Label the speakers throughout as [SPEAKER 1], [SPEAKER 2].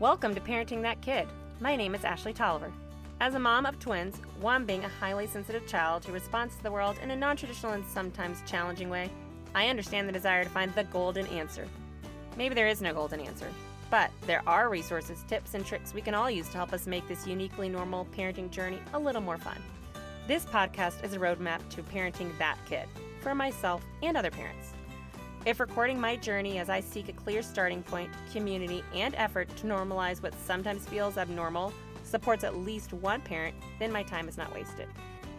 [SPEAKER 1] Welcome to Parenting That Kid. My name is Ashley Tolliver. As a mom of twins, one being a highly sensitive child who responds to the world in a non traditional and sometimes challenging way, I understand the desire to find the golden answer. Maybe there is no golden answer, but there are resources, tips, and tricks we can all use to help us make this uniquely normal parenting journey a little more fun. This podcast is a roadmap to parenting that kid for myself and other parents. If recording my journey as I seek a clear starting point, community, and effort to normalize what sometimes feels abnormal supports at least one parent, then my time is not wasted.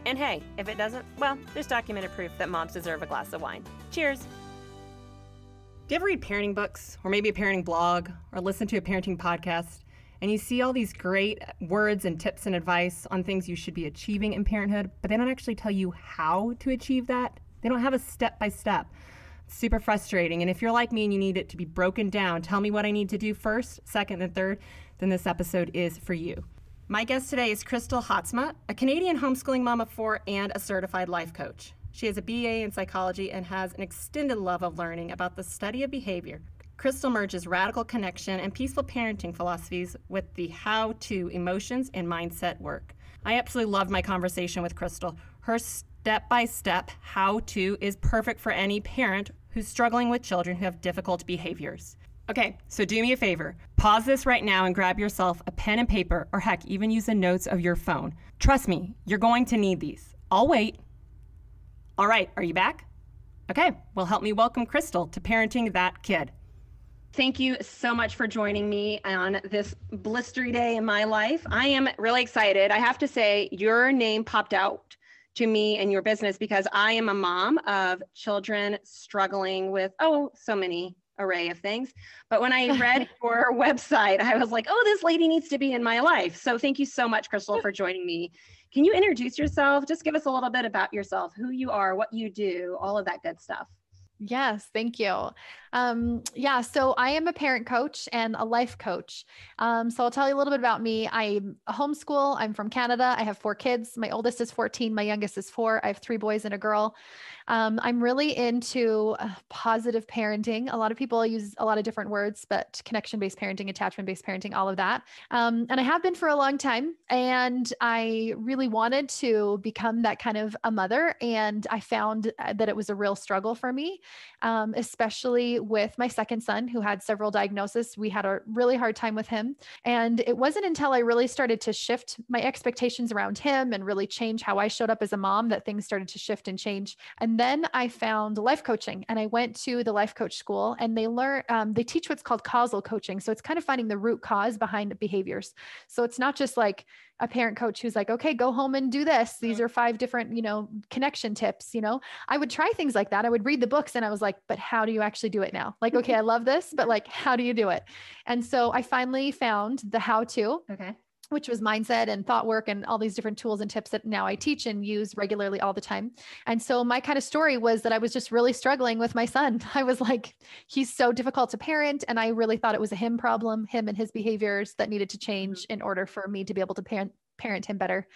[SPEAKER 1] And hey, if it doesn't, well, there's documented proof that moms deserve a glass of wine. Cheers! Do you ever read parenting books, or maybe a parenting blog, or listen to a parenting podcast, and you see all these great words and tips and advice on things you should be achieving in parenthood, but they don't actually tell you how to achieve that? They don't have a step by step super frustrating. And if you're like me and you need it to be broken down, tell me what I need to do first, second, and third, then this episode is for you. My guest today is Crystal Haatsma, a Canadian homeschooling mom of four and a certified life coach. She has a BA in psychology and has an extended love of learning about the study of behavior. Crystal merges radical connection and peaceful parenting philosophies with the how to emotions and mindset work. I absolutely loved my conversation with Crystal. Her step by step how to is perfect for any parent who's struggling with children who have difficult behaviors. Okay, so do me a favor. Pause this right now and grab yourself a pen and paper, or heck, even use the notes of your phone. Trust me, you're going to need these. I'll wait. All right, are you back? Okay, well, help me welcome Crystal to Parenting That Kid. Thank you so much for joining me on this blistery day in my life. I am really excited. I have to say, your name popped out to me and your business because I am a mom of children struggling with, oh, so many array of things. But when I read your website, I was like, oh, this lady needs to be in my life. So thank you so much, Crystal, for joining me. Can you introduce yourself? Just give us a little bit about yourself, who you are, what you do, all of that good stuff.
[SPEAKER 2] Yes, thank you. Um, yeah, so I am a parent coach and a life coach. Um, so I'll tell you a little bit about me. I homeschool. I'm from Canada. I have four kids. My oldest is 14. My youngest is four. I have three boys and a girl. Um, I'm really into uh, positive parenting. A lot of people use a lot of different words, but connection based parenting, attachment based parenting, all of that. Um, and I have been for a long time. And I really wanted to become that kind of a mother. And I found uh, that it was a real struggle for me, um, especially with my second son who had several diagnoses. We had a really hard time with him. And it wasn't until I really started to shift my expectations around him and really change how I showed up as a mom that things started to shift and change. And then I found life coaching and I went to the life coach school and they learn, um, they teach what's called causal coaching. So it's kind of finding the root cause behind behaviors. So it's not just like a parent coach who's like, okay, go home and do this. These mm-hmm. are five different, you know, connection tips. You know, I would try things like that. I would read the books and I was like, but how do you actually do it now? Like, okay, I love this, but like, how do you do it? And so I finally found the how to.
[SPEAKER 1] Okay
[SPEAKER 2] which was mindset and thought work and all these different tools and tips that now I teach and use regularly all the time. And so my kind of story was that I was just really struggling with my son. I was like, he's so difficult to parent. And I really thought it was a him problem, him and his behaviors that needed to change mm-hmm. in order for me to be able to parent, parent him better.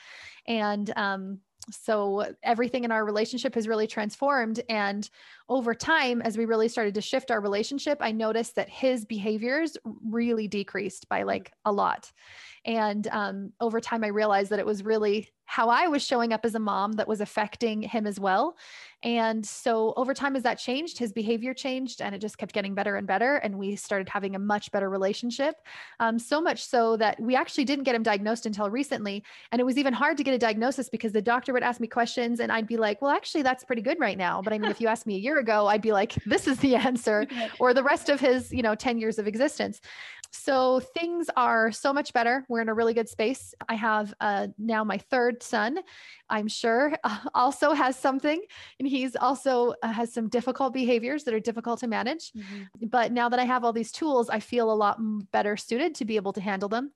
[SPEAKER 2] And um, so everything in our relationship has really transformed and over time as we really started to shift our relationship i noticed that his behaviors really decreased by like a lot. And um, over time, I realized that it was really how I was showing up as a mom that was affecting him as well. And so over time, as that changed, his behavior changed and it just kept getting better and better. And we started having a much better relationship. Um, so much so that we actually didn't get him diagnosed until recently. And it was even hard to get a diagnosis because the doctor would ask me questions and I'd be like, well, actually, that's pretty good right now. But I mean, if you asked me a year ago, I'd be like, this is the answer or the rest of his, you know, 10 years of existence. So things are so much better. We're in a really good space. I have uh, now my third son, I'm sure, uh, also has something. And he's also uh, has some difficult behaviors that are difficult to manage. Mm-hmm. But now that I have all these tools, I feel a lot better suited to be able to handle them.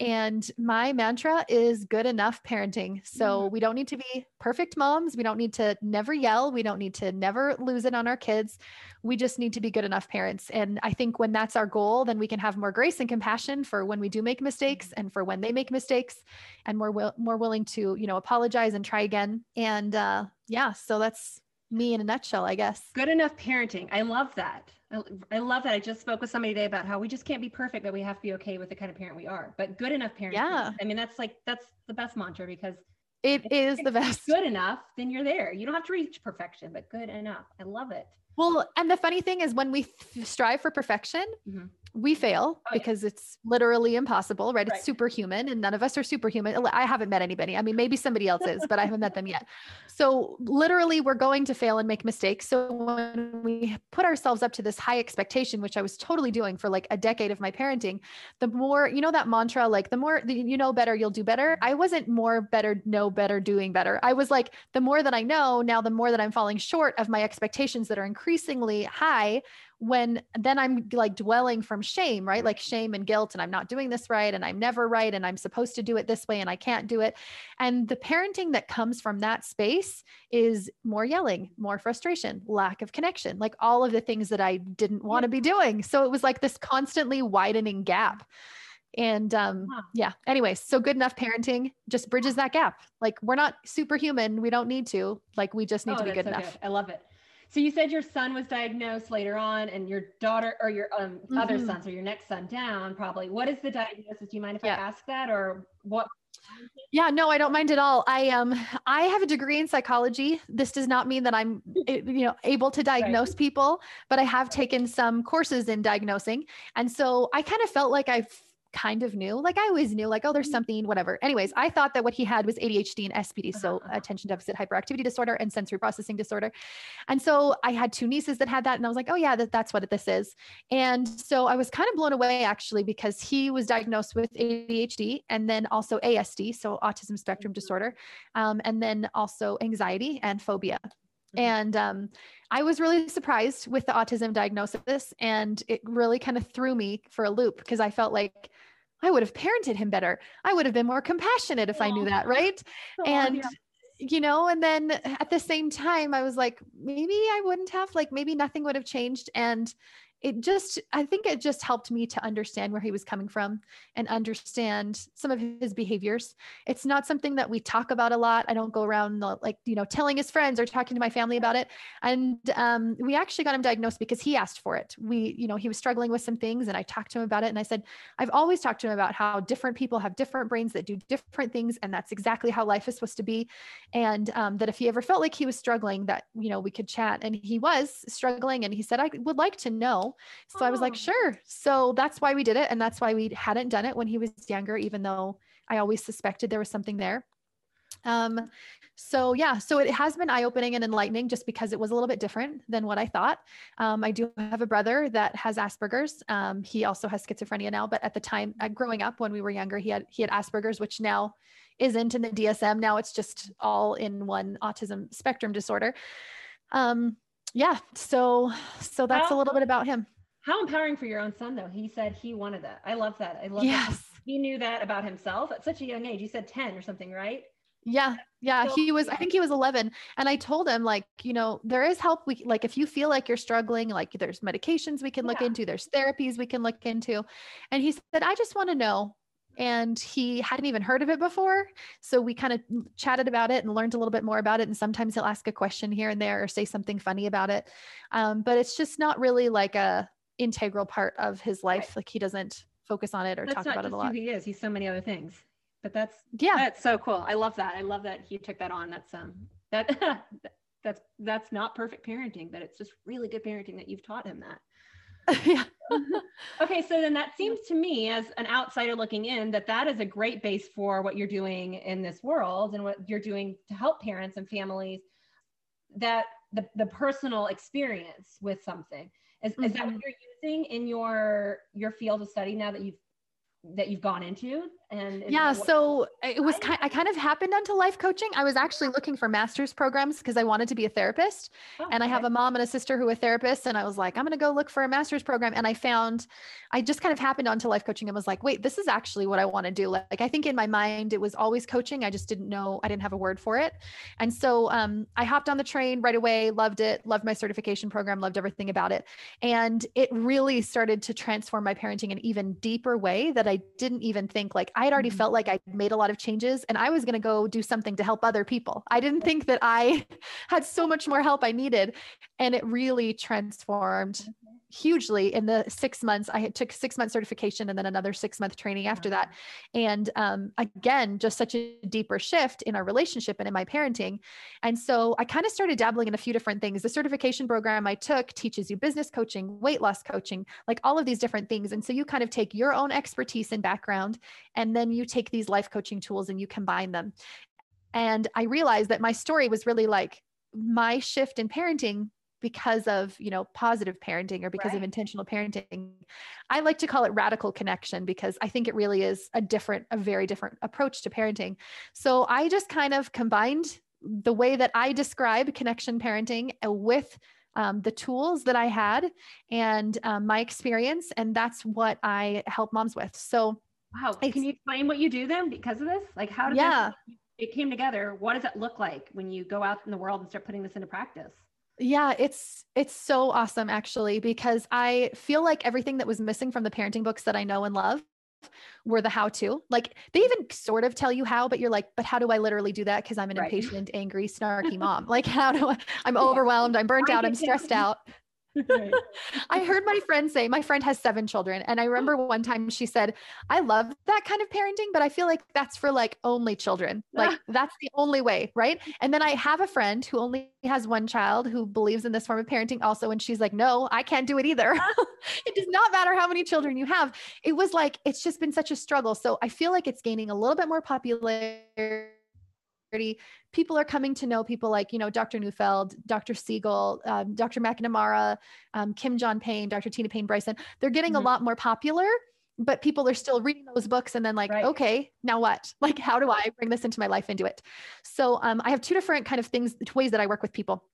[SPEAKER 2] And my mantra is good enough parenting. So mm-hmm. we don't need to be perfect moms. We don't need to never yell. We don't need to never lose it on our kids. We just need to be good enough parents. And I think when that's our goal, then we can have more grace and compassion for when we do make mistakes mm-hmm. and for when they make mistakes and more, will, more willing to, you know, apologize and try again. And uh, yeah, so that's me in a nutshell, I guess.
[SPEAKER 1] Good enough parenting. I love that. I, I love that. I just spoke with somebody today about how we just can't be perfect, but we have to be okay with the kind of parent we are. But good enough parenting.
[SPEAKER 2] Yeah.
[SPEAKER 1] I mean, that's like that's the best mantra because
[SPEAKER 2] it is the best.
[SPEAKER 1] Good enough, then you're there. You don't have to reach perfection, but good enough. I love it.
[SPEAKER 2] Well, and the funny thing is when we th- strive for perfection, mm-hmm we fail oh, because yeah. it's literally impossible, right? right? It's superhuman and none of us are superhuman. I haven't met anybody. I mean, maybe somebody else is, but I haven't met them yet. So literally we're going to fail and make mistakes. So when we put ourselves up to this high expectation, which I was totally doing for like a decade of my parenting, the more, you know, that mantra, like the more you know better, you'll do better. I wasn't more better, know better, doing better. I was like, the more that I know now, the more that I'm falling short of my expectations that are increasingly high when then I'm like dwelling from shame, right? Like shame and guilt, and I'm not doing this right, and I'm never right, and I'm supposed to do it this way, and I can't do it. And the parenting that comes from that space is more yelling, more frustration, lack of connection, like all of the things that I didn't want to be doing. So it was like this constantly widening gap. And um, yeah, anyways, so good enough parenting just bridges that gap. Like we're not superhuman. We don't need to. Like we just need oh, to be good so enough. Good.
[SPEAKER 1] I love it. So you said your son was diagnosed later on, and your daughter or your um, mm-hmm. other son, so your next son down, probably. What is the diagnosis? Do you mind if yeah. I ask that, or what?
[SPEAKER 2] Yeah, no, I don't mind at all. I um I have a degree in psychology. This does not mean that I'm you know able to diagnose right. people, but I have taken some courses in diagnosing. And so I kind of felt like I've kind of knew. Like I always knew, like, oh, there's mm-hmm. something, whatever. Anyways, I thought that what he had was ADHD and SPD, so uh-huh. attention deficit hyperactivity disorder and sensory processing disorder. And so I had two nieces that had that, and I was like, oh yeah, that, that's what this is. And so I was kind of blown away actually because he was diagnosed with ADHD and then also ASD, so autism spectrum mm-hmm. disorder, um, and then also anxiety and phobia. Mm-hmm. And um, I was really surprised with the autism diagnosis, and it really kind of threw me for a loop because I felt like I would have parented him better. I would have been more compassionate if. I knew that, right? And yeah. you know, and then at the same time, I was like, maybe I wouldn't have, like, maybe nothing would have changed. And it just i think it just helped me to understand where he was coming from and understand some of his behaviors. It's not something that we talk about a lot. I don't go around like you know telling his friends or talking to my family about it. And um, we actually got him diagnosed because he asked for it. We you know he was struggling with some things and i talked to him about it and i said i've always talked to him about how different people have different brains that do different things and that's exactly how life is supposed to be. And um, that if he ever felt like he was struggling that you know we could chat. And he was struggling and he said i would like to know so oh. I was like, oh. sure. So that's why we did it. And that's why we hadn't done it when he was younger, even though I always suspected there was something there. Um, so yeah, so it has been eye-opening and enlightening just because it was a little bit different than what I thought. Um, I do have a brother that has Asperger's. Um, he also has schizophrenia now, but at the time, uh, growing up when we were younger, he had he had Asperger's, which now isn't in the DSM. Now it's just all in one autism spectrum disorder. Um, yeah so so that's how, a little bit about him.
[SPEAKER 1] How empowering for your own son though. He said he wanted that. I love that. I love
[SPEAKER 2] yes.
[SPEAKER 1] That. he knew that about himself at such a young age. You said 10 or something right?
[SPEAKER 2] Yeah yeah so, he was i think he was 11 and i told him like you know there is help we like if you feel like you're struggling like there's medications we can look yeah. into there's therapies we can look into. And he said i just want to know and he hadn't even heard of it before. So we kind of chatted about it and learned a little bit more about it. And sometimes he'll ask a question here and there or say something funny about it. Um, but it's just not really like a integral part of his life. Right. Like he doesn't focus on it or that's talk about it a lot.
[SPEAKER 1] he is. He's so many other things. But that's
[SPEAKER 2] yeah,
[SPEAKER 1] that's so cool. I love that. I love that he took that on. That's um that that's that's not perfect parenting, but it's just really good parenting that you've taught him that. yeah. okay, so then that seems to me, as an outsider looking in, that that is a great base for what you're doing in this world and what you're doing to help parents and families. That the, the personal experience with something is, mm-hmm. is that what mm-hmm. you're using in your your field of study now that you've that you've gone into and
[SPEAKER 2] yeah so it was kind i kind of happened onto life coaching. I was actually looking for master's programs because i wanted to be a therapist oh, and i have a mom and a sister who are therapists and i was like i'm going to go look for a master's program and i found i just kind of happened onto life coaching and was like wait this is actually what i want to do like i think in my mind it was always coaching i just didn't know i didn't have a word for it. And so um, i hopped on the train right away loved it loved my certification program loved everything about it and it really started to transform my parenting in an even deeper way that I didn't even think like I had already mm-hmm. felt like I made a lot of changes and I was going to go do something to help other people. I didn't think that I had so much more help I needed. And it really transformed hugely in the six months. I took six month certification and then another six month training after that. And um, again, just such a deeper shift in our relationship and in my parenting. And so I kind of started dabbling in a few different things. The certification program I took teaches you business coaching, weight loss coaching, like all of these different things. And so you kind of take your own expertise and background, and then you take these life coaching tools and you combine them. And I realized that my story was really like my shift in parenting because of you know positive parenting or because right. of intentional parenting i like to call it radical connection because i think it really is a different a very different approach to parenting. So i just kind of combined the way that i describe connection parenting uh, with um, the tools that i had and um, my experience and that's what i help moms with. So
[SPEAKER 1] wow. Can you explain what you do then because of this? Like how did yeah. this, it came together? What does it look like when you go out in the world and start putting this into practice
[SPEAKER 2] yeah, it's it's so awesome actually because I feel like everything that was missing from the parenting books that I know and love were the how to. Like they even sort of tell you how, but you're like, but how do I literally do that? Because I'm an right. impatient, angry, snarky mom. Like, how do I? I'm overwhelmed. I'm burnt out. I'm stressed out. I heard my friend say, my friend has seven children. And I mm. remember one time she said, I love that kind of parenting, but I feel like that's for like only children. Ah. Like that's the only way. Right. And then I have a friend who only has one child who believes in this form of parenting also. And she's like, no, I can't do it either. Ah. it does not matter how many children you have. It was like, it's just been such a struggle. So I feel like it's gaining a little bit more popularity people are coming to know people like you know dr neufeld dr siegel um, dr mcnamara um, kim john payne dr tina payne bryson. They're getting mm-hmm. a lot more popular but people are still reading those books and then like right. okay now what? Like how do i bring this into my life and do it? So um, i have two different kind of things ways that i work with people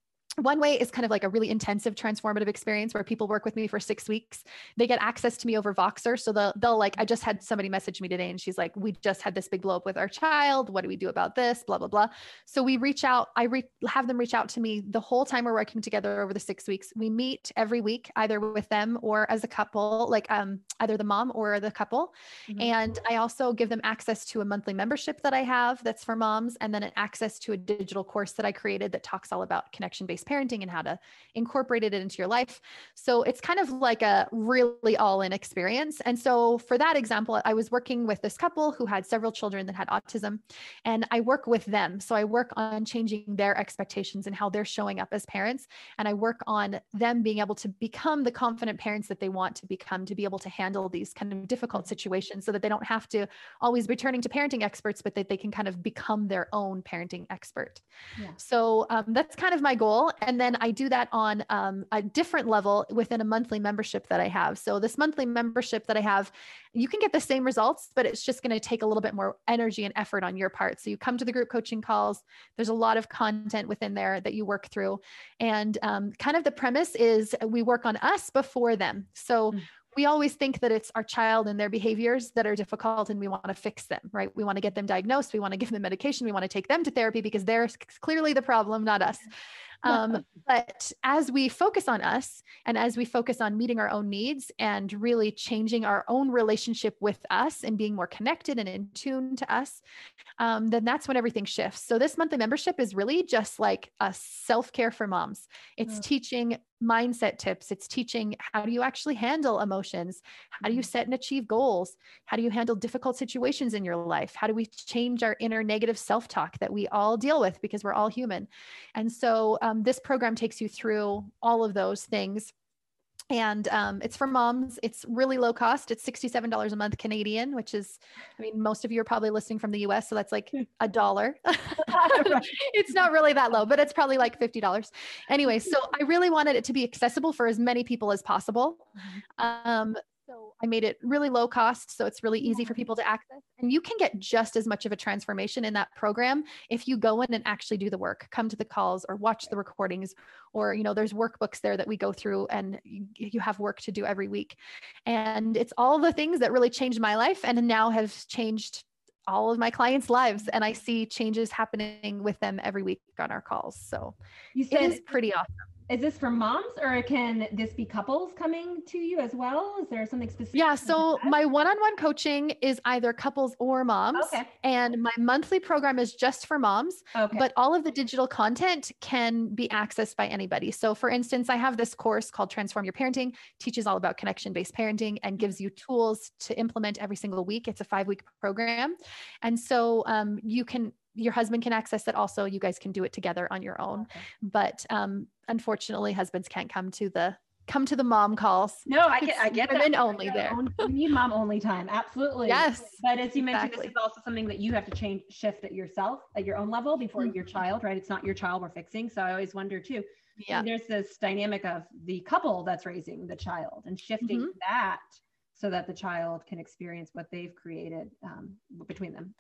[SPEAKER 2] one way is kind of like a really intensive transformative experience where people work with me for six weeks. They get access to me over Voxer. So they'll, they'll like, I just had somebody message me today and she's like, we just had this big blow up with our child. What do we do about this? Blah, blah, blah. So we reach out, I re- have them reach out to me the whole time we're working together over the six weeks. We meet every week, either with them or as a couple, like um, either the mom or the couple. Mm-hmm. And I also give them access to a monthly membership that I have that's for moms, and then an access to a digital course that I created that talks all about connection based parenting and how to incorporate it into your life. So it's kind of like a really all in experience. And so for that example, I was working with this couple who had several children that had autism, and I work with them. So I work on changing their expectations and how they're showing up as parents. And I work on them being able to become the confident parents that they want to become, to be able to handle these kind of difficult situations so that they don't have to always be turning to parenting experts, but that they can kind of become their own parenting expert. Yeah. So um, that's kind of my goal. And then I do that on um, a different level within a monthly membership that I have. So this monthly membership that I have, you can get the same results, but it's just going to take a little bit more energy and effort on your part. So you come to the group coaching calls. There's a lot of content within there that you work through. And um, kind of the premise is we work on us before them. So mm we always think that it's our child and their behaviors that are difficult and we want to fix them, right? We want to get them diagnosed. We want to give them medication. We want to take them to therapy because they're clearly the problem, not us. Um, but as we focus on us and as we focus on meeting our own needs and really changing our own relationship with us and being more connected and in tune to us, um, then that's when everything shifts. So this monthly membership is really just like a self care for moms. It's mm. teaching mindset tips. It's teaching how do you actually handle emotions? How do you mm-hmm. set and achieve goals? How do you handle difficult situations in your life? How do we change our inner negative self talk that we all deal with because we're all human? And so um, this program takes you through all of those things and um, it's for moms. It's really low cost. It's $67 a month Canadian, which is, I mean, most of you are probably listening from the US, so that's like a dollar. it's not really that low, but it's probably like $50. Anyway, so I really wanted it to be accessible for as many people as possible. Mm-hmm. Um, I made it really low cost. So it's really easy for people to access. And you can get just as much of a transformation in that program if you go in and actually do the work, come to the calls or watch the recordings, or, you know, there's workbooks there that we go through and you have work to do every week. And it's all the things that really changed my life and now have changed all of my clients' lives. And I see changes happening with them every week on our calls. So you said, it is pretty awesome
[SPEAKER 1] is this for moms or can this be couples coming to you as well? Is there something specific?
[SPEAKER 2] Yeah. So my one-on-one coaching is either couples or moms.
[SPEAKER 1] Okay.
[SPEAKER 2] And my monthly program is just for moms.
[SPEAKER 1] Okay.
[SPEAKER 2] But all of the digital content can be accessed by anybody. So for instance, I have this course called Transform Your Parenting, teaches all about connection-based parenting and gives you tools to implement every single week. It's a five-week program. And so um, you can your husband can access it also you guys can do it together on your own
[SPEAKER 1] Okay.
[SPEAKER 2] but um unfortunately husbands can't come to the come to the mom calls
[SPEAKER 1] No, I get, I get
[SPEAKER 2] women
[SPEAKER 1] that.
[SPEAKER 2] only there.
[SPEAKER 1] own- need mom only time. Absolutely.
[SPEAKER 2] Yes,
[SPEAKER 1] But as you mentioned,
[SPEAKER 2] exactly.
[SPEAKER 1] this is also something that you have to change, shift at yourself at your own level before your
[SPEAKER 2] Mhm.
[SPEAKER 1] child, right? It's not your child we're fixing. So I always wonder too.
[SPEAKER 2] yeah
[SPEAKER 1] There's this dynamic of the couple that's raising the child and shifting
[SPEAKER 2] Mhm.
[SPEAKER 1] that so that the child can experience what they've created um, between them.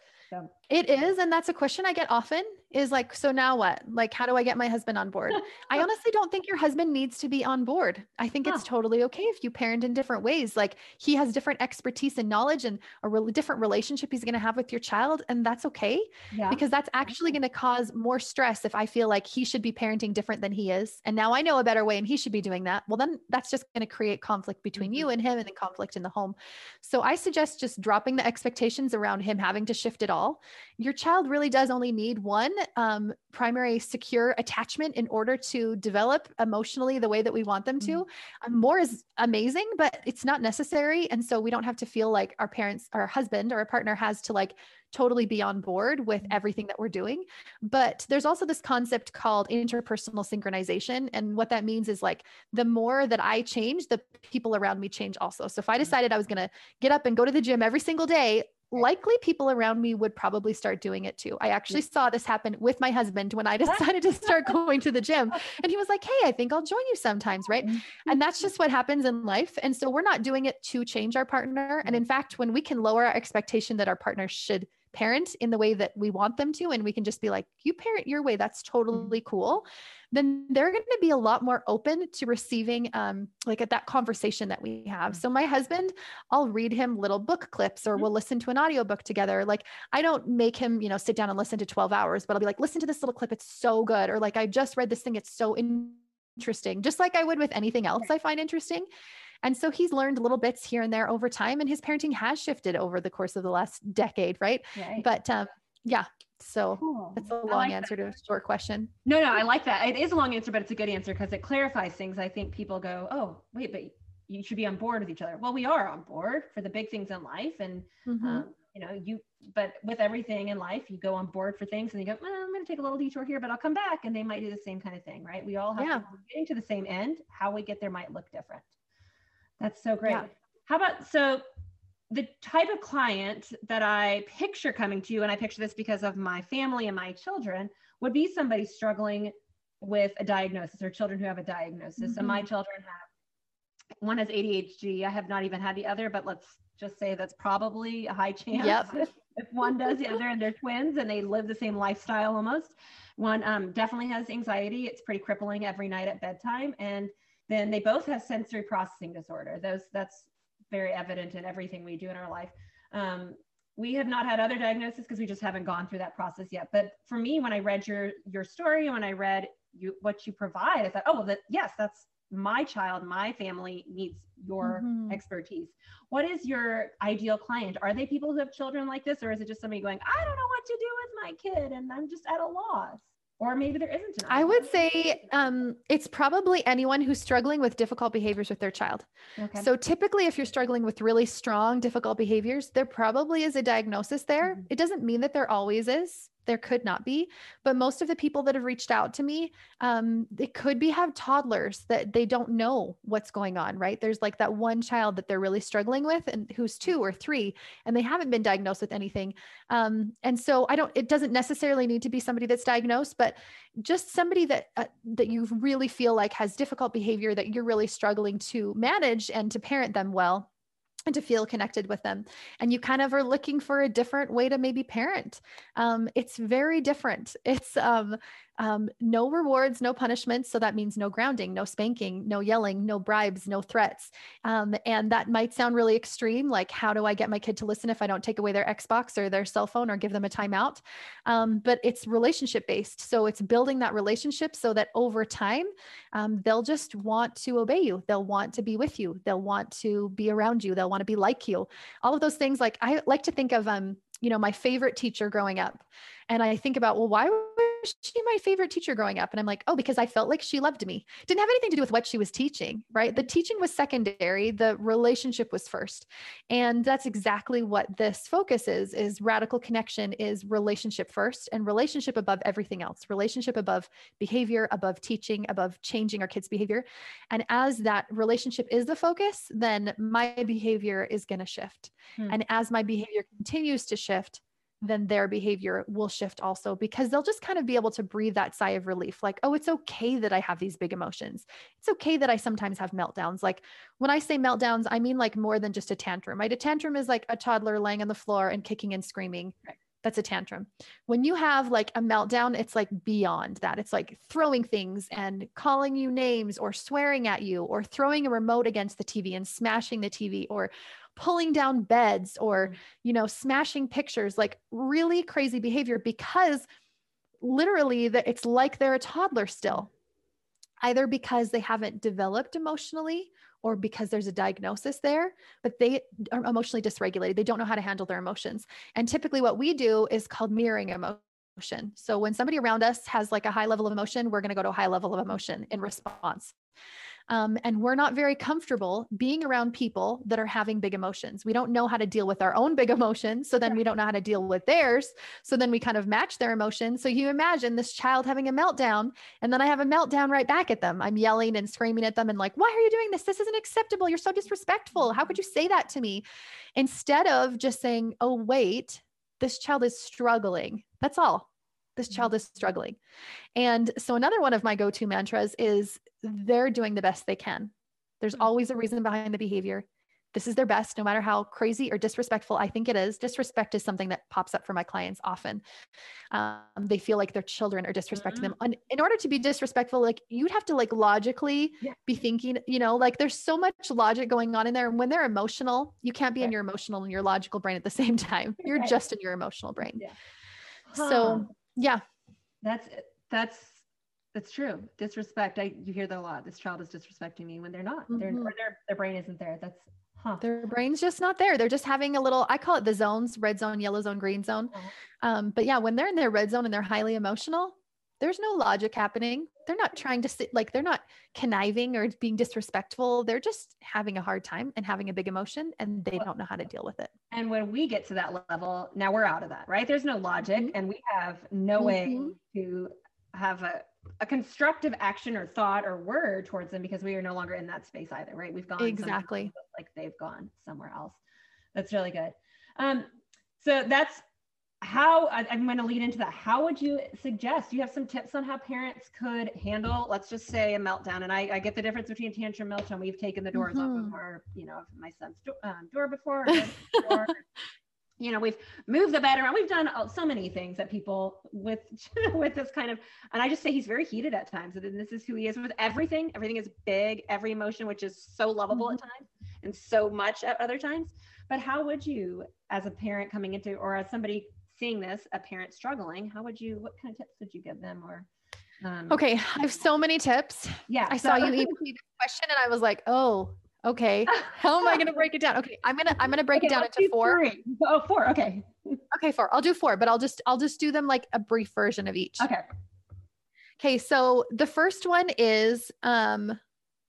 [SPEAKER 2] It is. And that's a question I get often is like, so now what? Like, how do I get my husband on board? I honestly don't think your husband needs to be on board. I think it's totally okay if you parent in different ways. Like, he has different expertise and knowledge and a really different relationship he's going to have with your child. And that's okay
[SPEAKER 1] yeah.
[SPEAKER 2] because that's actually going to cause more stress if I feel like he should be parenting different than he is. And now I know a better way and he should be doing that. Well, then that's just going to create conflict between you mm-hmm. and him and then conflict in the home. So I suggest just dropping the expectations around him having to shift it all. Your child really does only need one um, primary secure attachment in order to develop emotionally the way that we want them to. Um, more is amazing, but it's not necessary. And so we don't have to feel like our parents, our husband or a partner has to like totally be on board with everything that we're doing. But there's also this concept called interpersonal synchronization. And what that means is like the more that I change, the people around me change also. So if I decided I was going to get up and go to the gym every single day, likely people around me would probably start doing it too. I actually mm. saw this happen with my husband when I decided to start going to the gym. And he was like, Hey, I think I'll join you sometimes. Right. Mm-hmm. And that's just what happens in life. And so we're not doing it to change our partner. And mm. in fact, when we can lower our expectation that our partner should parent in the way that we want them to, and we can just be like, you parent your way, that's mm. totally cool, then they're going to be a lot more open to receiving, um, like at that conversation that we have. So my husband, I'll read him little book clips or we'll listen to an audiobook together. Like I don't make him, you know, sit down and listen to 12 hours, but I'll be like, listen to this little clip. It's so good. Or like, I just read this thing. It's so interesting, just like I would with anything else I find interesting. And so he's learned little bits here and there over time, and his parenting has shifted over the course of the last decade, right?
[SPEAKER 1] Right.
[SPEAKER 2] But um, yeah, so
[SPEAKER 1] Cool.
[SPEAKER 2] that's a long
[SPEAKER 1] like that.
[SPEAKER 2] answer to a short question.
[SPEAKER 1] No, no, I like that. It is a long answer, but it's a good answer because it clarifies things. I think people go, oh, wait, but you should be on board with each other. Well, we are on board for the big things in life. And,
[SPEAKER 2] Mhm.
[SPEAKER 1] um, you know, you, but with everything in life, you go on board for things and you go, well, I'm going to take a little detour here, but I'll come back. And they might do the same kind of thing, right? We all have
[SPEAKER 2] Yeah.
[SPEAKER 1] to, getting to the same end. How we get there might look different. That's so great.
[SPEAKER 2] Yeah.
[SPEAKER 1] How about, so the type of client that I picture coming to you, and I picture this because of my family and my children, would be somebody struggling with a diagnosis or children who have a diagnosis. And my children have one has ADHD. I have not even had the other, but let's just say that's probably a high chance.
[SPEAKER 2] Yep.
[SPEAKER 1] if one does the other and they're twins and they live the same lifestyle almost. One um, definitely has anxiety. It's pretty crippling every night at bedtime. And then they both have sensory processing disorder. Those that's very evident in everything we do in our life. Um, we have not had other diagnoses because we just haven't gone through that process yet. But for me, when I read your your story and when I read you what you provide, I thought, oh well, that yes, that's my child, my family needs your
[SPEAKER 2] Mhm.
[SPEAKER 1] expertise. What is your ideal client? Are they people who have children like this, or is it just somebody going, I don't know what to do with my kid, and I'm just at a loss? Or maybe there isn't. an
[SPEAKER 2] I would say um, it's probably anyone who's struggling with difficult behaviors with their child.
[SPEAKER 1] Okay.
[SPEAKER 2] So typically, if you're struggling with really strong, difficult behaviors, there probably is a diagnosis there.
[SPEAKER 1] Mhm.
[SPEAKER 2] It doesn't mean that there always is. There could not be, but most of the people that have reached out to me, um, they could be have toddlers that they don't know what's going on. Right? There's like that one child that they're really struggling with, and who's two or three, and they haven't been diagnosed with anything. Um, and so I don't. It doesn't necessarily need to be somebody that's diagnosed, but just somebody that uh, that you really feel like has difficult behavior that you're really struggling to manage and to parent them well and to feel connected with them and you kind of are looking for a different way to maybe parent. Um, it's very different. It's um, Um, no rewards, no punishments. So that means no grounding, no spanking, no yelling, no bribes, no threats. Um, and that might sound really extreme. Like, how do I get my kid to listen if I don't take away their Xbox or their cell phone or give them a timeout? Um, but it's relationship based. So it's building that relationship so that over time, um, they'll just want to obey you. They'll want to be with you. They'll want to be around you. They'll want to be like you. All of those things. Like, I like to think of, um, you know, my favorite teacher growing up. And I think about, well, why was she my favorite teacher growing up? And I'm like, oh, because I felt like she loved me. Didn't have anything to do with what she was teaching, right? The teaching was secondary, the relationship was first. And that's exactly what this focus is, is radical connection is relationship first and relationship above everything else. Relationship above behavior, above teaching, above changing our kids' behavior. And as that relationship is the focus, then my behavior is going to shift. Hmm. And as my behavior continues to shift, then their behavior will shift also because they'll just kind of be able to breathe that sigh of relief like, oh, it's okay that I have these big emotions. It's okay that I sometimes have meltdowns. Like when I say meltdowns, I mean like more than just a tantrum. Right? A tantrum is like a toddler laying on the floor and kicking and screaming. Right. That's a tantrum. When you have like a meltdown, it's like beyond that. It's like throwing things and calling you names or swearing at you or throwing a remote against the TV and smashing the TV or pulling down beds or, mm. you know, smashing pictures, like really crazy behavior because literally that it's like they're a toddler still, either because they haven't developed emotionally or because there's a diagnosis there, but they are emotionally dysregulated. They don't know how to handle their emotions. And typically what we do is called mirroring emotion. So when somebody around us has like a high level of emotion, we're going to go to a high level of emotion in response. Um, and we're not very comfortable being around people that are having big emotions. We don't know how to deal with our own big emotions. So then we don't know how to deal with theirs. So then we kind of match their emotions. So you imagine this child having a meltdown, and then I have a meltdown right back at them. I'm yelling and screaming at them and like, why are you doing this? This isn't acceptable. You're so disrespectful. How could you say that to me? Instead of just saying, oh, wait, this child is struggling. That's all. This child mm-hmm. is struggling. And so, another one of my go to mantras is they're doing the best they can. There's mm-hmm. always a reason behind the behavior. This is their best, no matter how crazy or disrespectful I think it is. Disrespect is something that pops up for my clients often. Um, they feel like their children are disrespecting mm-hmm. them. And in order to be disrespectful, like you'd have to like logically yeah. be thinking, you know, like there's so much logic going on in there. And when they're emotional, you can't be in your emotional and your logical brain at the same time. You're right. just in your emotional brain. Yeah. Huh. So yeah.
[SPEAKER 1] That's that's that's true. Disrespect. I you hear that a lot. This child is disrespecting me when they're not. Mm-hmm. They're, their their brain isn't there. That's huh.
[SPEAKER 2] Their brain's just not there. They're just having a little. I call it the zones: red zone, yellow zone, green zone. Uh-huh. Um, but yeah, when they're in their red zone and they're highly emotional, there's no logic happening. They're not trying to sit like they're not conniving or being disrespectful. They're just having a hard time and having a big emotion and they don't know how to deal with it.
[SPEAKER 1] And when we get to that level, now we're out of that, right? There's no logic mm-hmm. and we have no mm-hmm. way to have a, a constructive action or thought or word towards them because we are no longer in that space either, right? We've gone
[SPEAKER 2] exactly
[SPEAKER 1] like they've gone somewhere else. That's really good. Um, so that's how I'm going to lead into that. How would you suggest? You have some tips on how parents could handle, let's just say, a meltdown? And I, I get the difference between tantrum and meltdown. We've taken the doors mm-hmm. off of our, you know, my son's do- um, door before. before. you know, we've moved the bed around. We've done so many things that people with with this kind of, and I just say he's very heated at times. And this is who he is with everything. Everything is big, every emotion, which is so lovable mm-hmm. at times and so much at other times. But how would you, as a parent coming into, or as somebody seeing this, a parent struggling, how would you, what kind of tips would you give them or?
[SPEAKER 2] Um, okay, I have so many tips.
[SPEAKER 1] Yeah.
[SPEAKER 2] I so- saw you this question and I was like, oh, okay. How am I going to break it down? Okay, I'm gonna I'm gonna break okay, it down into four.
[SPEAKER 1] Three. Oh, four. Okay.
[SPEAKER 2] okay, four. I'll do four, but I'll just I'll just do them like a brief version of each.
[SPEAKER 1] Okay.
[SPEAKER 2] Okay, so the first one is um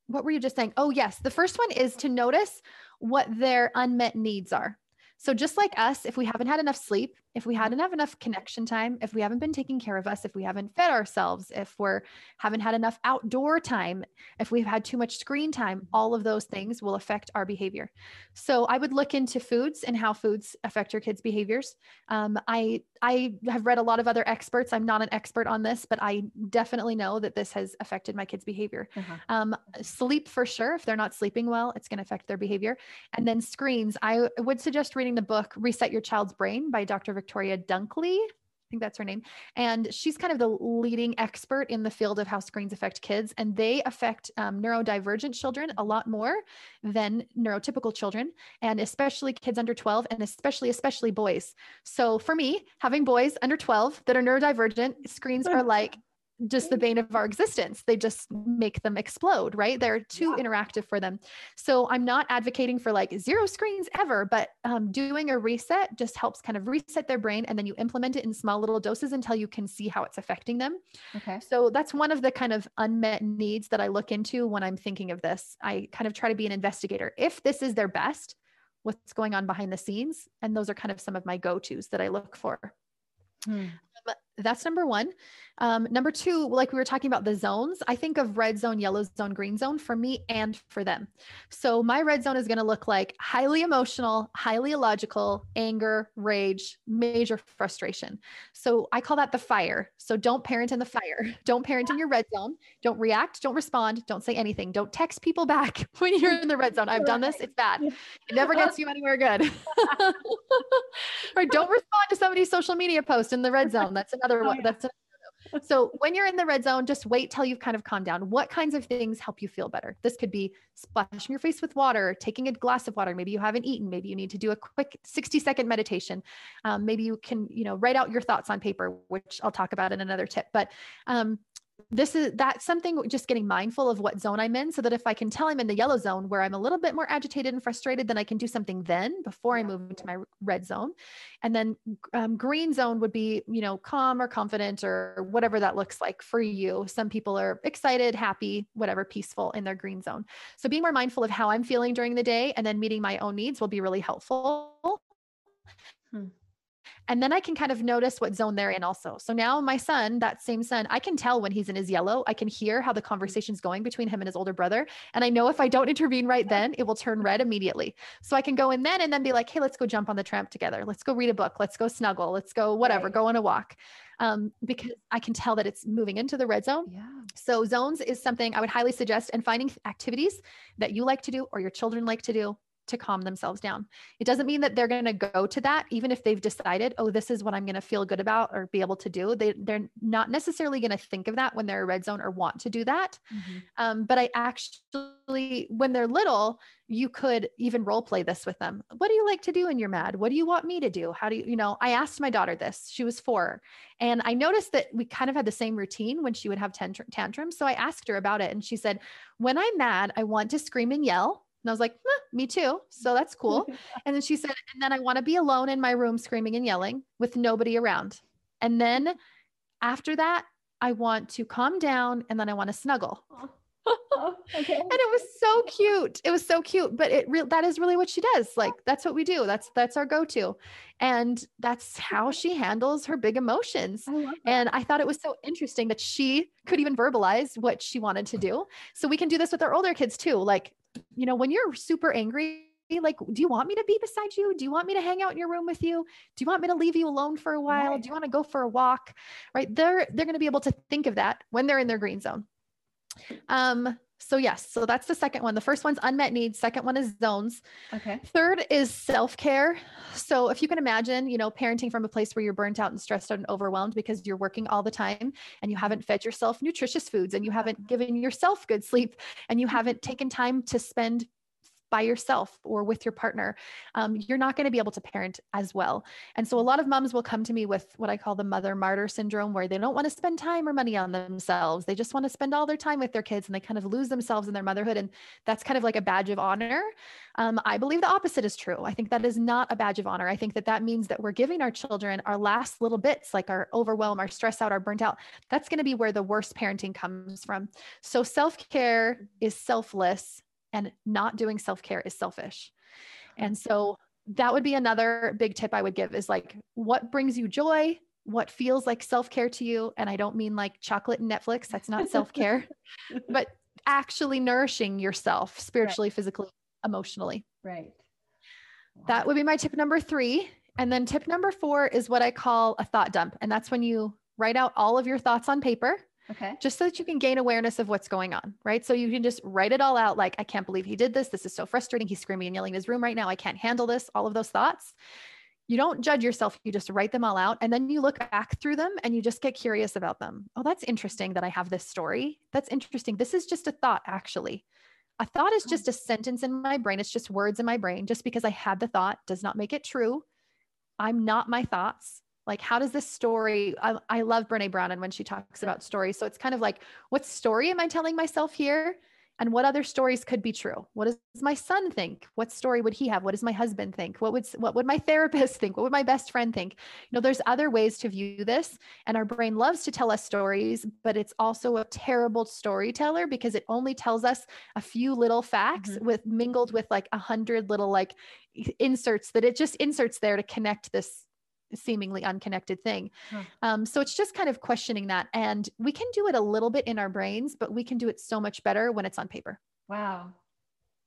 [SPEAKER 2] what were you just saying? Oh, yes. The first one is to notice what their unmet needs are. So, just like us, if we haven't had enough sleep, if we hadn't have enough connection time, if we haven't been taking care of us, if we haven't fed ourselves, if we're haven't had enough outdoor time, if we've had too much screen time, all of those things will affect our behavior. So I would look into foods and how foods affect your kids' behaviors. Um, I I have read a lot of other experts. I'm not an expert on this, but I definitely know that this has affected my kids' behavior. Uh-huh. Um, sleep for sure. If they're not sleeping well, it's going to affect their behavior. And then screens. I would suggest reading the book "Reset Your Child's Brain" by Dr. Victoria Dunckley. think that's her name. And she's kind of the leading expert in the field of how screens affect kids. And they affect um, neurodivergent children a lot more than neurotypical children, and especially kids under 12, and especially, especially boys. So for me, having boys under 12 that are neurodivergent, screens are like just the bane of our existence. They just make them explode, right? They're too yeah. interactive for them. So I'm not advocating for like zero screens ever, but um, doing a reset just helps kind of reset their brain. And then you implement it in small little doses until you can see how it's affecting them.
[SPEAKER 1] Okay.
[SPEAKER 2] So that's one of the kind of unmet needs that I look into when I'm thinking of this. I kind of try to be an investigator. If this is their best, what's going on behind the scenes? And those are kind of some of my go tos that I look for. Hmm. Um, that's number one. Um, number two, like we were talking about the zones, I think of red zone, yellow zone, green zone for me and for them. So my red zone is going to look like highly emotional, highly illogical, anger, rage, major frustration. So I call that the fire. So don't parent in the fire. Don't parent in your red zone. Don't react. Don't respond. Don't say anything. Don't text people back when you're in the red zone. I've done this. It's bad. It never gets you anywhere good. right. Don't respond to somebody's social media post in the red zone. That's another one. That's a, so when you're in the red zone, just wait till you've kind of calmed down. What kinds of things help you feel better? This could be splashing your face with water, taking a glass of water. Maybe you haven't eaten. Maybe you need to do a quick 60 second meditation. Um, maybe you can, you know, write out your thoughts on paper, which I'll talk about in another tip. But um, this is that's something just getting mindful of what zone I'm in so that if I can tell I'm in the yellow zone where I'm a little bit more agitated and frustrated, then I can do something then before I move into my red zone. And then um, green zone would be, you know, calm or confident or whatever that looks like for you. Some people are excited, happy, whatever, peaceful in their green zone. So being more mindful of how I'm feeling during the day and then meeting my own needs will be really helpful. Hmm. And then I can kind of notice what zone they're in also. So now my son, that same son, I can tell when he's in his yellow. I can hear how the conversation's going between him and his older brother. And I know if I don't intervene right then, it will turn red immediately. So I can go in then and then be like, hey, let's go jump on the tramp together. Let's go read a book. Let's go snuggle. Let's go whatever, right. go on a walk. Um, because I can tell that it's moving into the red zone.
[SPEAKER 1] Yeah.
[SPEAKER 2] So zones is something I would highly suggest and finding activities that you like to do or your children like to do to calm themselves down. It doesn't mean that they're going to go to that, even if they've decided, oh, this is what I'm going to feel good about or be able to do. They, they're not necessarily going to think of that when they're a red zone or want to do that. Mm-hmm. Um, but I actually, when they're little, you could even role play this with them. What do you like to do when you're mad? What do you want me to do? How do you, you know, I asked my daughter this, she was four, and I noticed that we kind of had the same routine when she would have tantrums. So I asked her about it, and she said, When I'm mad, I want to scream and yell and I was like, eh, me too. So that's cool. and then she said, and then I want to be alone in my room screaming and yelling with nobody around. And then after that, I want to calm down and then I want to snuggle. Oh, okay. and it was so cute. It was so cute, but it real that is really what she does. Like that's what we do. That's that's our go-to. And that's how she handles her big emotions. I and I thought it was so interesting that she could even verbalize what she wanted to do. So we can do this with our older kids too. Like you know, when you're super angry, like, do you want me to be beside you? Do you want me to hang out in your room with you? Do you want me to leave you alone for a while? Right. Do you want to go for a walk? Right. They're they're going to be able to think of that when they're in their green zone. Um, so yes, so that's the second one. The first one's unmet needs. Second one is zones.
[SPEAKER 1] Okay.
[SPEAKER 2] Third is self-care. So if you can imagine, you know, parenting from a place where you're burnt out and stressed out and overwhelmed because you're working all the time and you haven't fed yourself nutritious foods and you haven't given yourself good sleep and you haven't taken time to spend by yourself or with your partner, um, you're not going to be able to parent as well. And so a lot of moms will come to me with what I call the mother martyr syndrome, where they don't want to spend time or money on themselves. They just want to spend all their time with their kids and they kind of lose themselves in their motherhood. And that's kind of like a badge of honor. Um, I believe the opposite is true. I think that is not a badge of honor. I think that that means that we're giving our children our last little bits, like our overwhelm, our stress out, our burnt out. That's going to be where the worst parenting comes from. So self care is selfless and not doing self-care is selfish. And so that would be another big tip I would give is like what brings you joy, what feels like self-care to you, and I don't mean like chocolate and Netflix, that's not self-care, but actually nourishing yourself spiritually, right. physically, emotionally.
[SPEAKER 1] Right.
[SPEAKER 2] That would be my tip number 3. And then tip number 4 is what I call a thought dump, and that's when you write out all of your thoughts on paper
[SPEAKER 1] Okay.
[SPEAKER 2] Just so that you can gain awareness of what's going on, right? So you can just write it all out like, I can't believe he did this. This is so frustrating. He's screaming and yelling in his room right now. I can't handle this. All of those thoughts. you don't judge yourself you just write them all out and then you look back through them and you just get curious about them oh that's interesting that i have this story that's interesting this is just a thought actually a thought is just a sentence in my brain it's just words in my brain just because i had the thought does not make it true i'm not my thoughts like how does this story i, I love brene brown and when she talks about stories. So it's kind of like what story am i telling myself here? And what other stories could be true? What does my son think? What story would he have? What does my husband think? What would what would my therapist think? What would my best friend think? You know there's other ways to view this and our brain loves to tell us stories but it's also a terrible storyteller because it only tells us a few little facts mm-hmm. with mingled with like a hundred little like inserts that it just inserts there to connect this seemingly unconnected thing. Huh. Um, so it's just kind of questioning that. And we can do it a little bit in our brains, but we can do it so much better when it's on paper.
[SPEAKER 1] Wow.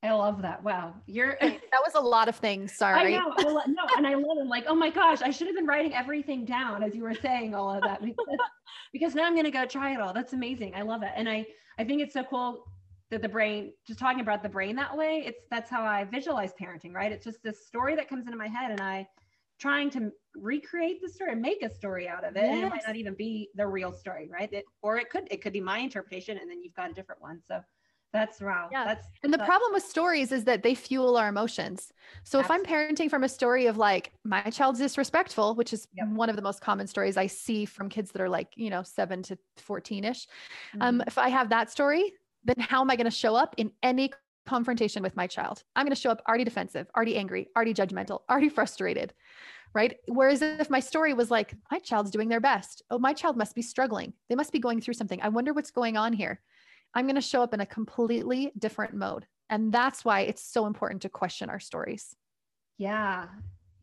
[SPEAKER 1] I love that. Wow. You're
[SPEAKER 2] that was a lot of things. Sorry.
[SPEAKER 1] I know. I lo- no, and I love it. Like, oh my gosh, I should have been writing everything down as you were saying all of that because, because now I'm going to go try it all. That's amazing. I love it. And I, I think it's so cool that the brain, just talking about the brain that way, it's, that's how I visualize parenting, right? It's just this story that comes into my head and I, trying to recreate the story and make a story out of it yes. and it might not even be the real story right it, or it could it could be my interpretation and then you've got a different one so that's wow
[SPEAKER 2] yeah
[SPEAKER 1] that's
[SPEAKER 2] and the
[SPEAKER 1] that's,
[SPEAKER 2] problem with stories is that they fuel our emotions so absolutely. if i'm parenting from a story of like my child's disrespectful which is yep. one of the most common stories i see from kids that are like you know 7 to 14ish um, mm-hmm. um, if i have that story then how am i going to show up in any confrontation with my child. I'm going to show up already defensive, already angry, already judgmental, already frustrated. Right. Whereas if my story was like, my child's doing their best. Oh, my child must be struggling. They must be going through something. I wonder what's going on here. I'm going to show up in a completely different mode. And that's why it's so important to question our stories.
[SPEAKER 1] Yeah.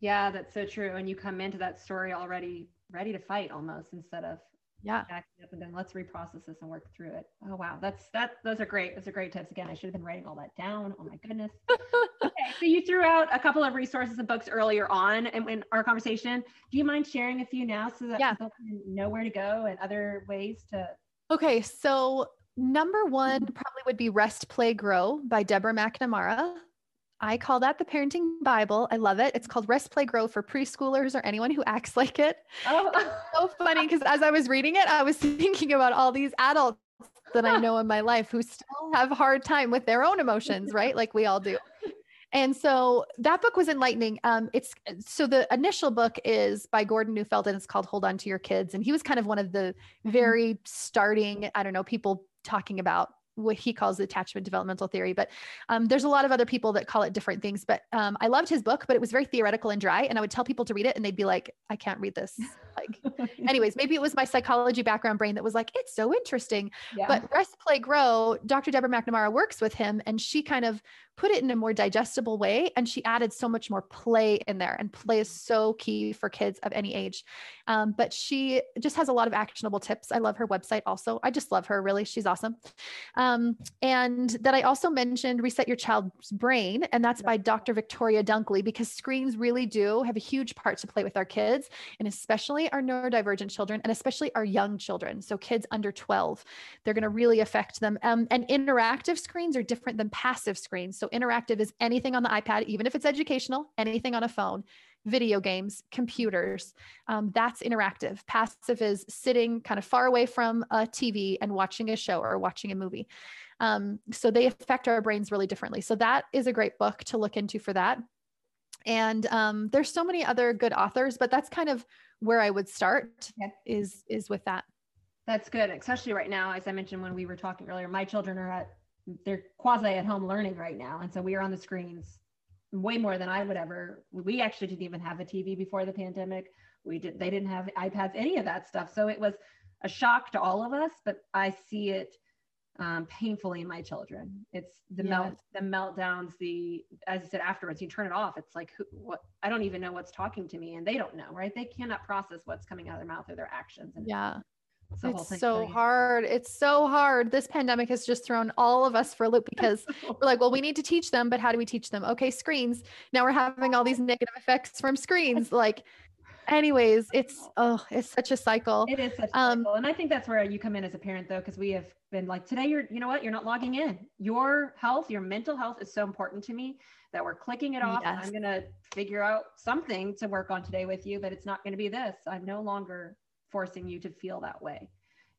[SPEAKER 1] Yeah, that's so true. And you come into that story already ready to fight almost instead of
[SPEAKER 2] yeah.
[SPEAKER 1] Backing up and then let's reprocess this and work through it. Oh wow. That's that those are great those are great tips. Again i should have been writing all that down. Oh my goodness. Okay so you threw out a couple of resources and books earlier on in, in our conversation. Do you mind sharing a few now so that yeah. people can know where to go and other ways to
[SPEAKER 2] okay so number one probably would be rest play grow by deborah macnamara I call that the parenting Bible. I love it. It's called Rest Play Grow for preschoolers or anyone who acts like it. Oh. So funny because as I was reading it, I was thinking about all these adults that I know in my life who still have a hard time with their own emotions, right? Like we all do. And so that book was enlightening. Um, it's so the initial book is by Gordon Neufeld and it's called Hold On to Your Kids. And he was kind of one of the mm-hmm. very starting, I don't know, people talking about what he calls attachment developmental theory. But um, there's a lot of other people that call it different things. But um, I loved his book, but it was very theoretical and dry. And I would tell people to read it, and they'd be like, "I can't read this." Like, anyways, maybe it was my psychology background brain that was like, "It's so interesting." Yeah. But Rest, Play, Grow. Dr. Deborah MacNamara works with him, and she kind of put it in a more digestible way. And she added so much more play in there. And play is so key for kids of any age. Um, but she just has a lot of actionable tips. I love her website also. I just love her, really. She's awesome. Um, and that I also mentioned Reset Your Child's Brain. And that's by Dr. Victoria Dunkley, because screens really do have a huge part to play with our kids, and especially our neurodivergent children, and especially our young children. So kids under 12, they're going to really affect them. Um, and interactive screens are different than passive screens. So interactive is anything on the iPad, even if it's educational, anything on a phone, video games, computers. Um, that's interactive. Passive is sitting kind of far away from a TV and watching a show or watching a movie. Um, so they affect our brains really differently. So that is a great book to look into for that. And um, there's so many other good authors, but that's kind of where I would start yeah. is is with that.
[SPEAKER 1] That's good, especially right now. As I mentioned when we were talking earlier, my children are at they're quasi at home learning right now. And so we are on the screens way more than I would ever. We actually didn't even have a TV before the pandemic. We did they didn't have iPads, any of that stuff. So it was a shock to all of us, but I see it um, painfully in my children. It's the yes. melt, the meltdowns, the as you said afterwards, you turn it off. It's like who, what I don't even know what's talking to me, and they don't know, right? They cannot process what's coming out of their mouth or their actions. And
[SPEAKER 2] yeah, it's so hard. It's so hard. This pandemic has just thrown all of us for a loop because we're like, well, we need to teach them, but how do we teach them? Okay, screens. Now we're having all these negative effects from screens. Like, anyways, it's oh, it's such a cycle.
[SPEAKER 1] It is such a um, cycle. And I think that's where you come in as a parent though, because we have been like, today you're, you know what, you're not logging in. Your health, your mental health is so important to me that we're clicking it off.
[SPEAKER 2] Yes.
[SPEAKER 1] I'm going to figure out something to work on today with you, but it's not going to be this. I'm no longer forcing you to feel that way.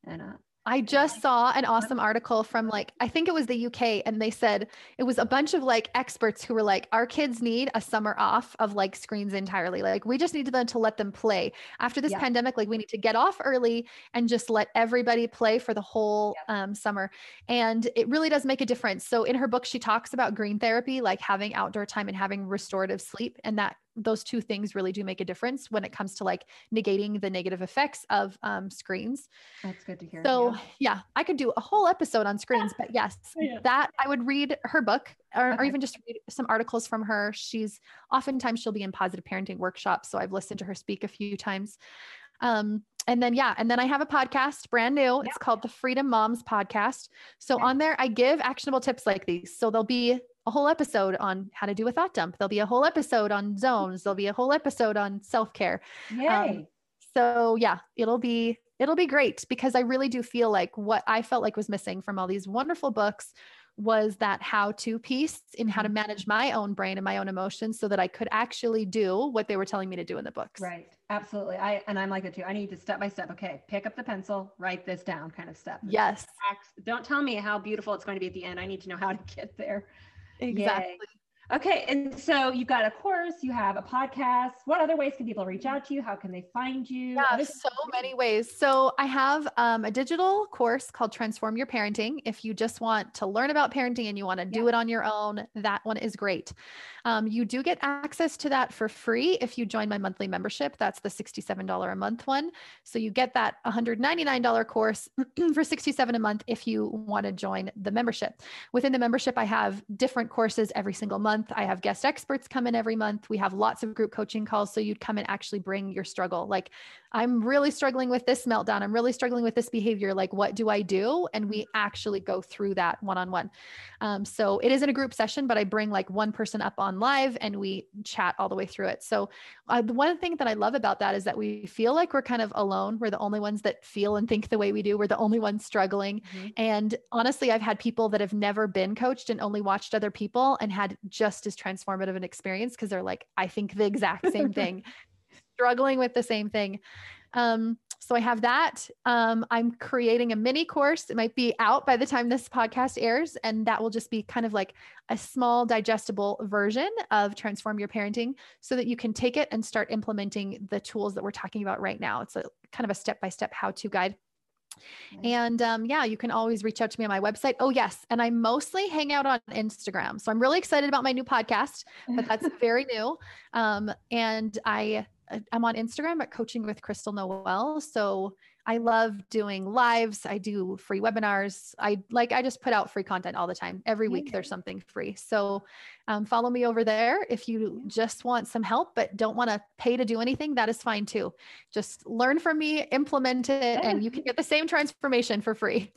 [SPEAKER 1] And uh,
[SPEAKER 2] I just saw an awesome article from like, I think it was the UK, and they said it was a bunch of like experts who were like, our kids need a summer off of like screens entirely. Like, we just need them to let them play. After this
[SPEAKER 1] Yeah.
[SPEAKER 2] pandemic, like, we need to get off early and just let everybody play for the whole um, summer. And it really does make a difference. So, in her book, she talks about green therapy, like having outdoor time and having restorative sleep, and that those two things really do make a difference when it comes to like negating the negative effects of um, screens.
[SPEAKER 1] that's good to hear.
[SPEAKER 2] So
[SPEAKER 1] yeah.
[SPEAKER 2] yeah, I could do a whole episode on screens, but yes,
[SPEAKER 1] Yeah.
[SPEAKER 2] that I would read her book or, or even just read some articles from her. She's oftentimes she'll be in positive parenting workshops. So I've listened to her speak a few times. Um, and then yeah, and then I have a podcast brand new. It's called the Freedom Moms Podcast. So
[SPEAKER 1] Okay.
[SPEAKER 2] on there, I give actionable tips like these. So there'll be a whole episode on how to do a thought dump. There'll be a whole episode on zones. There'll be a whole episode on self-care.
[SPEAKER 1] Yay.
[SPEAKER 2] So yeah, it'll be it'll be great because I really do feel like what I felt like was missing from all these wonderful books was that how to piece in how to
[SPEAKER 1] Mm-hmm.
[SPEAKER 2] manage my own brain and my own emotions so that I could actually do what they were telling me to do in the books.
[SPEAKER 1] Right. Absolutely. I and I'm like that too. I need to step by step. Okay, pick up the pencil, write this down, kind of step.
[SPEAKER 2] Yes,
[SPEAKER 1] Don't tell me how beautiful it's going to be at the end. I need to know how to get there.
[SPEAKER 2] Exactly.
[SPEAKER 1] Yay. Okay, and so you've got a course, you have a podcast. What other ways can people reach out to you? How can they find you?
[SPEAKER 2] Yeah,
[SPEAKER 1] Other-
[SPEAKER 2] so many ways. So I have um, a digital course called Transform Your Parenting. If you just want to learn about parenting and you want to do
[SPEAKER 1] Yeah.
[SPEAKER 2] it on your own, that one is great. Um, you do get access to that for free if you join my monthly membership. That's the $67 a month one. So you get that $199 course for 67 a month if you want to join the membership. Within the membership, I have different courses every single month. I have guest experts come in every month. We have lots of group coaching calls. So you'd come and actually bring your struggle. Like, I'm really struggling with this meltdown. I'm really struggling with this behavior. Like, what do I do? And we actually go through that one on one. So it isn't a group session, but I bring like one person up on live and we chat all the way through it. So uh, the one thing that I love about that is that we feel like we're kind of alone. We're the only ones that feel and think the way we do. We're the only ones struggling.
[SPEAKER 1] Mhm.
[SPEAKER 2] And honestly, I've had people that have never been coached and only watched other people and had just as transformative an experience because they're like, I think the exact same thing, struggling with the same thing. Um, so I have that. Um, I'm creating a mini course. It might be out by the time this podcast airs, and that will just be kind of like a small, digestible version of Transform Your Parenting so that you can take it and start implementing the tools that we're talking about right now. It's a kind of a step by step how to guide. And um, yeah, you can always reach out to me on my website. Oh, yes. And I mostly hang out on Instagram. So I'm really excited about my new podcast, but that's very new. Um, and I, I'm on Instagram at Coaching with Crystal Noel. So I love doing lives. I do free webinars. I like, I just put out free content all the time. Every week
[SPEAKER 1] Yeah.
[SPEAKER 2] there's something free. So um, follow me over there. If you just want some help, but don't want to pay to do anything, that is fine too. Just learn from me, implement it, and you can get the same transformation for free.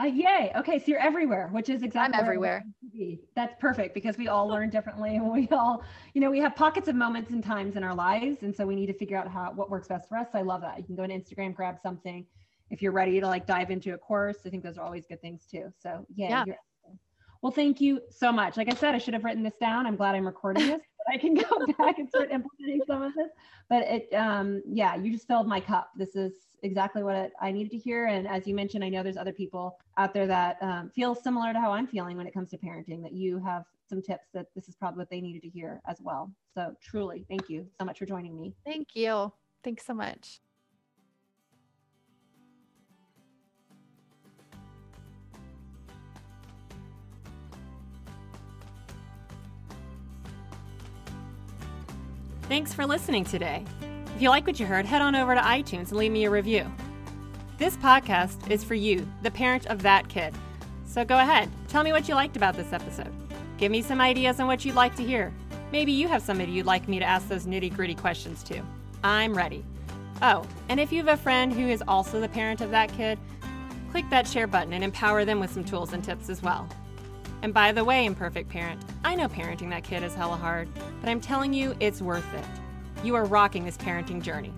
[SPEAKER 1] Uh, yay. Okay. So you're everywhere, which is exactly where I
[SPEAKER 2] everywhere.
[SPEAKER 1] want you to be. That's perfect because we all learn differently and we all, you know, we have pockets of moments and times in our lives. And so we need to figure out how, what works best for us. So I love that. You can go on Instagram, grab something. If you're ready to like dive into a course, I think those are always good things too. So yeah.
[SPEAKER 2] Yeah.
[SPEAKER 1] You're, well, thank you so much. Like I said, I should have written this down. I'm glad I'm recording this. but I can go back and start implementing some of this. But it, um, yeah, you just filled my cup. This is exactly what it, I needed to hear. And as you mentioned, I know there's other people out there that um, feel similar to how I'm feeling when it comes to parenting. That you have some tips that this is probably what they needed to hear as well. So truly, thank you so much for joining me.
[SPEAKER 2] Thank you. Thanks so much.
[SPEAKER 3] Thanks for listening today. If you like what you heard, head on over to iTunes and leave me a review. This podcast is for you, the parent of that kid. So go ahead, tell me what you liked about this episode. Give me some ideas on what you'd like to hear. Maybe you have somebody you'd like me to ask those nitty gritty questions to. I'm ready. Oh, and if you have a friend who is also the parent of that kid, click that share button and empower them with some tools and tips as well. And by the way, imperfect parent, I know parenting that kid is hella hard, but I'm telling you, it's worth it. You are rocking this parenting journey.